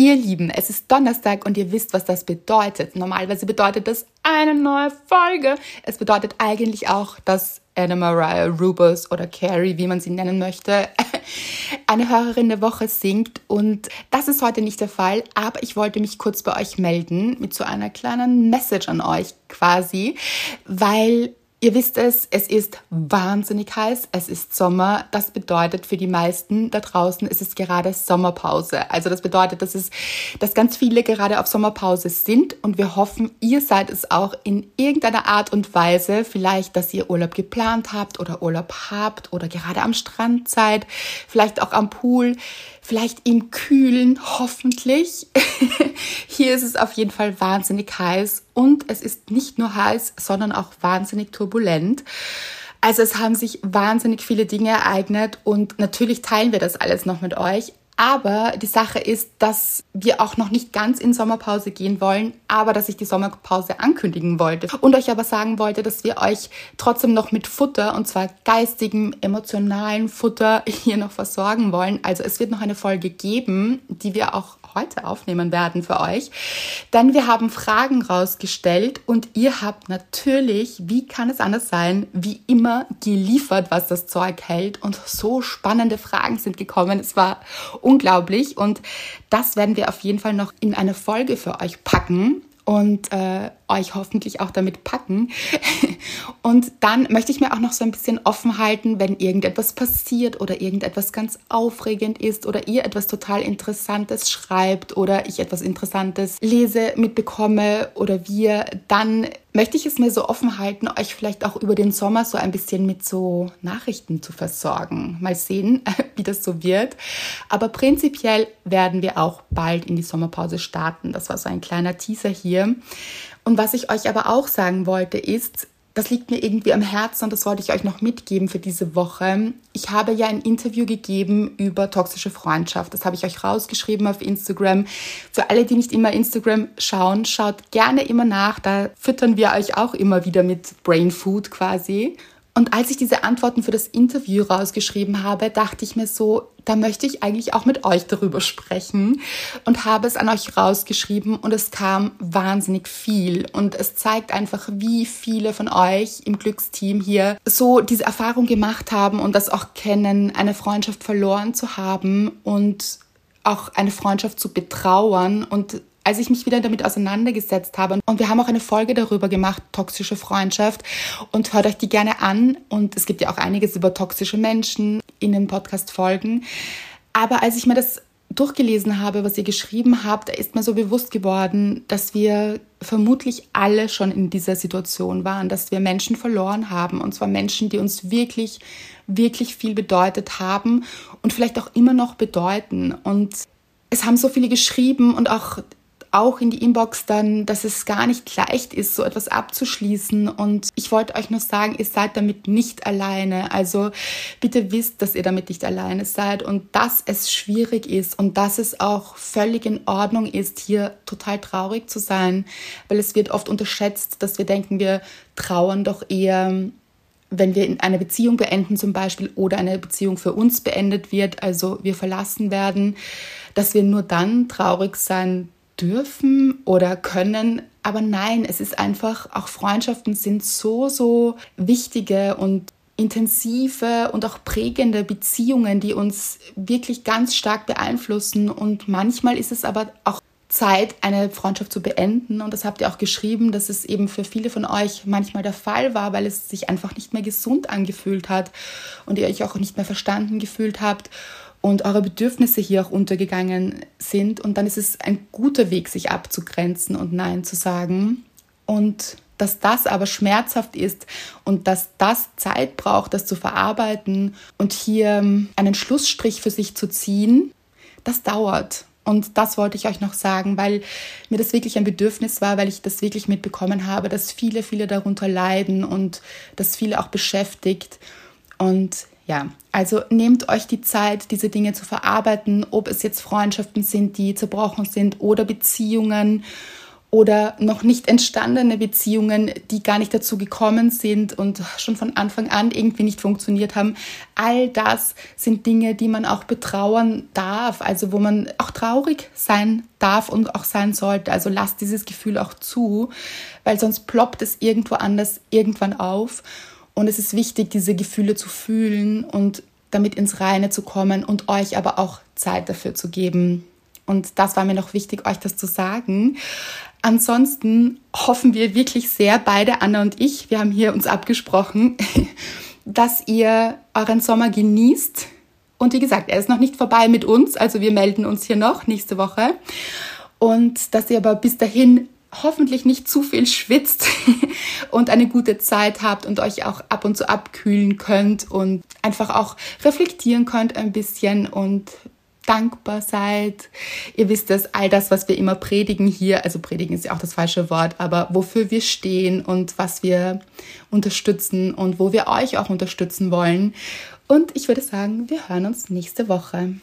Ihr Lieben, es ist Donnerstag und ihr wisst, was das bedeutet. Normalerweise bedeutet das eine neue Folge. Es bedeutet eigentlich auch, dass Anna Mariah Rubus oder Carrie, wie man sie nennen möchte, eine Hörerin der Woche singt. Und das ist heute nicht der Fall, aber ich wollte mich kurz bei euch melden mit so einer kleinen Message an euch quasi, weil Ihr wisst es, es ist wahnsinnig heiß, es ist Sommer. Das bedeutet für die meisten da draußen ist es gerade Sommerpause. Also das bedeutet, dass es, dass ganz viele gerade auf Sommerpause sind und wir hoffen, ihr seid es auch in irgendeiner Art und Weise. Vielleicht, dass ihr Urlaub geplant habt oder Urlaub habt oder gerade am Strand seid, vielleicht auch am Pool vielleicht im Kühlen, hoffentlich. Hier ist es auf jeden Fall wahnsinnig heiß und es ist nicht nur heiß, sondern auch wahnsinnig turbulent. Also es haben sich wahnsinnig viele Dinge ereignet und natürlich teilen wir das alles noch mit euch. Aber die Sache ist, dass wir auch noch nicht ganz in Sommerpause gehen wollen, aber dass ich die Sommerpause ankündigen wollte und euch aber sagen wollte, dass wir euch trotzdem noch mit Futter und zwar geistigem, emotionalen Futter hier noch versorgen wollen. Also es wird noch eine Folge geben, die wir auch heute aufnehmen werden für euch. Denn wir haben Fragen rausgestellt und ihr habt natürlich, wie kann es anders sein, wie immer geliefert, was das Zeug hält. Und so spannende Fragen sind gekommen. Es war unglaublich und das werden wir auf jeden Fall noch in eine Folge für euch packen und äh, euch hoffentlich auch damit packen. Und dann möchte ich mir auch noch so ein bisschen offen halten, wenn irgendetwas passiert oder irgendetwas ganz aufregend ist oder ihr etwas total Interessantes schreibt oder ich etwas Interessantes lese, mitbekomme oder wir, dann möchte ich es mir so offen halten, euch vielleicht auch über den Sommer so ein bisschen mit so Nachrichten zu versorgen. Mal sehen, wie das so wird. Aber prinzipiell werden wir auch bald in die Sommerpause starten. Das war so ein kleiner Teaser hier. Und was ich euch aber auch sagen wollte, ist, das liegt mir irgendwie am Herzen und das wollte ich euch noch mitgeben für diese Woche. Ich habe ja ein Interview gegeben über toxische Freundschaft. Das habe ich euch rausgeschrieben auf Instagram. Für alle, die nicht immer Instagram schauen, schaut gerne immer nach. Da füttern wir euch auch immer wieder mit Brain Food quasi. Und als ich diese Antworten für das Interview rausgeschrieben habe, dachte ich mir so, da möchte ich eigentlich auch mit euch darüber sprechen und habe es an euch rausgeschrieben und es kam wahnsinnig viel. Und es zeigt einfach, wie viele von euch im Glücksteam hier so diese Erfahrung gemacht haben und das auch kennen, eine Freundschaft verloren zu haben und auch eine Freundschaft zu betrauern und als ich mich wieder damit auseinandergesetzt habe. Und wir haben auch eine Folge darüber gemacht, toxische Freundschaft. Und hört euch die gerne an. Und es gibt ja auch einiges über toxische Menschen in den Podcast-Folgen. Aber als ich mir das durchgelesen habe, was ihr geschrieben habt, ist mir so bewusst geworden, dass wir vermutlich alle schon in dieser Situation waren, dass wir Menschen verloren haben. Und zwar Menschen, die uns wirklich, wirklich viel bedeutet haben und vielleicht auch immer noch bedeuten. Und es haben so viele geschrieben und auch auch in die Inbox dann, dass es gar nicht leicht ist, so etwas abzuschließen. Und ich wollte euch nur sagen, ihr seid damit nicht alleine. Also bitte wisst, dass ihr damit nicht alleine seid und dass es schwierig ist und dass es auch völlig in Ordnung ist, hier total traurig zu sein, weil es wird oft unterschätzt, dass wir denken, wir trauern doch eher wenn wir eine Beziehung beenden zum Beispiel oder eine Beziehung für uns beendet wird, also wir verlassen werden, dass wir nur dann traurig sein dürfen oder können. Aber nein, es ist einfach, auch Freundschaften sind so, so wichtige und intensive und auch prägende Beziehungen, die uns wirklich ganz stark beeinflussen. Und manchmal ist es aber auch Zeit, eine Freundschaft zu beenden. Und das habt ihr auch geschrieben, dass es eben für viele von euch manchmal der Fall war, weil es sich einfach nicht mehr gesund angefühlt hat und ihr euch auch nicht mehr verstanden gefühlt habt und eure Bedürfnisse hier auch untergegangen sind. Und dann ist es ein guter Weg, sich abzugrenzen und Nein zu sagen. Und dass das aber schmerzhaft ist und dass das Zeit braucht, das zu verarbeiten und hier einen Schlussstrich für sich zu ziehen, das dauert. Und das wollte ich euch noch sagen, weil mir das wirklich ein Bedürfnis war, weil ich das wirklich mitbekommen habe, dass viele, viele darunter leiden und dass viele auch beschäftigt. Und ja, also nehmt euch die Zeit, diese Dinge zu verarbeiten, ob es jetzt Freundschaften sind, die zerbrochen sind oder Beziehungen oder noch nicht entstandene Beziehungen, die gar nicht dazu gekommen sind und schon von Anfang an irgendwie nicht funktioniert haben. All das sind Dinge, die man auch betrauern darf, also wo man auch traurig sein darf und auch sein sollte. Also lasst dieses Gefühl auch zu, weil sonst ploppt es irgendwo anders irgendwann auf. Und es ist wichtig, diese Gefühle zu fühlen und damit ins Reine zu kommen und euch aber auch Zeit dafür zu geben. Und das war mir noch wichtig, euch das zu sagen. Ansonsten hoffen wir wirklich sehr, beide, Anna und ich, wir haben hier uns abgesprochen, dass ihr euren Sommer genießt. Und wie gesagt, er ist noch nicht vorbei mit uns, also wir melden uns hier noch nächste Woche. Und dass ihr aber bis dahin hoffentlich nicht zu viel schwitzt und eine gute Zeit habt und euch auch ab und zu abkühlen könnt und einfach auch reflektieren könnt ein bisschen und dankbar seid. Ihr wisst es, all das, was wir immer predigen hier, also predigen ist ja auch das falsche Wort, aber wofür wir stehen und was wir unterstützen und wo wir euch auch unterstützen wollen. Und ich würde sagen, wir hören uns nächste Woche.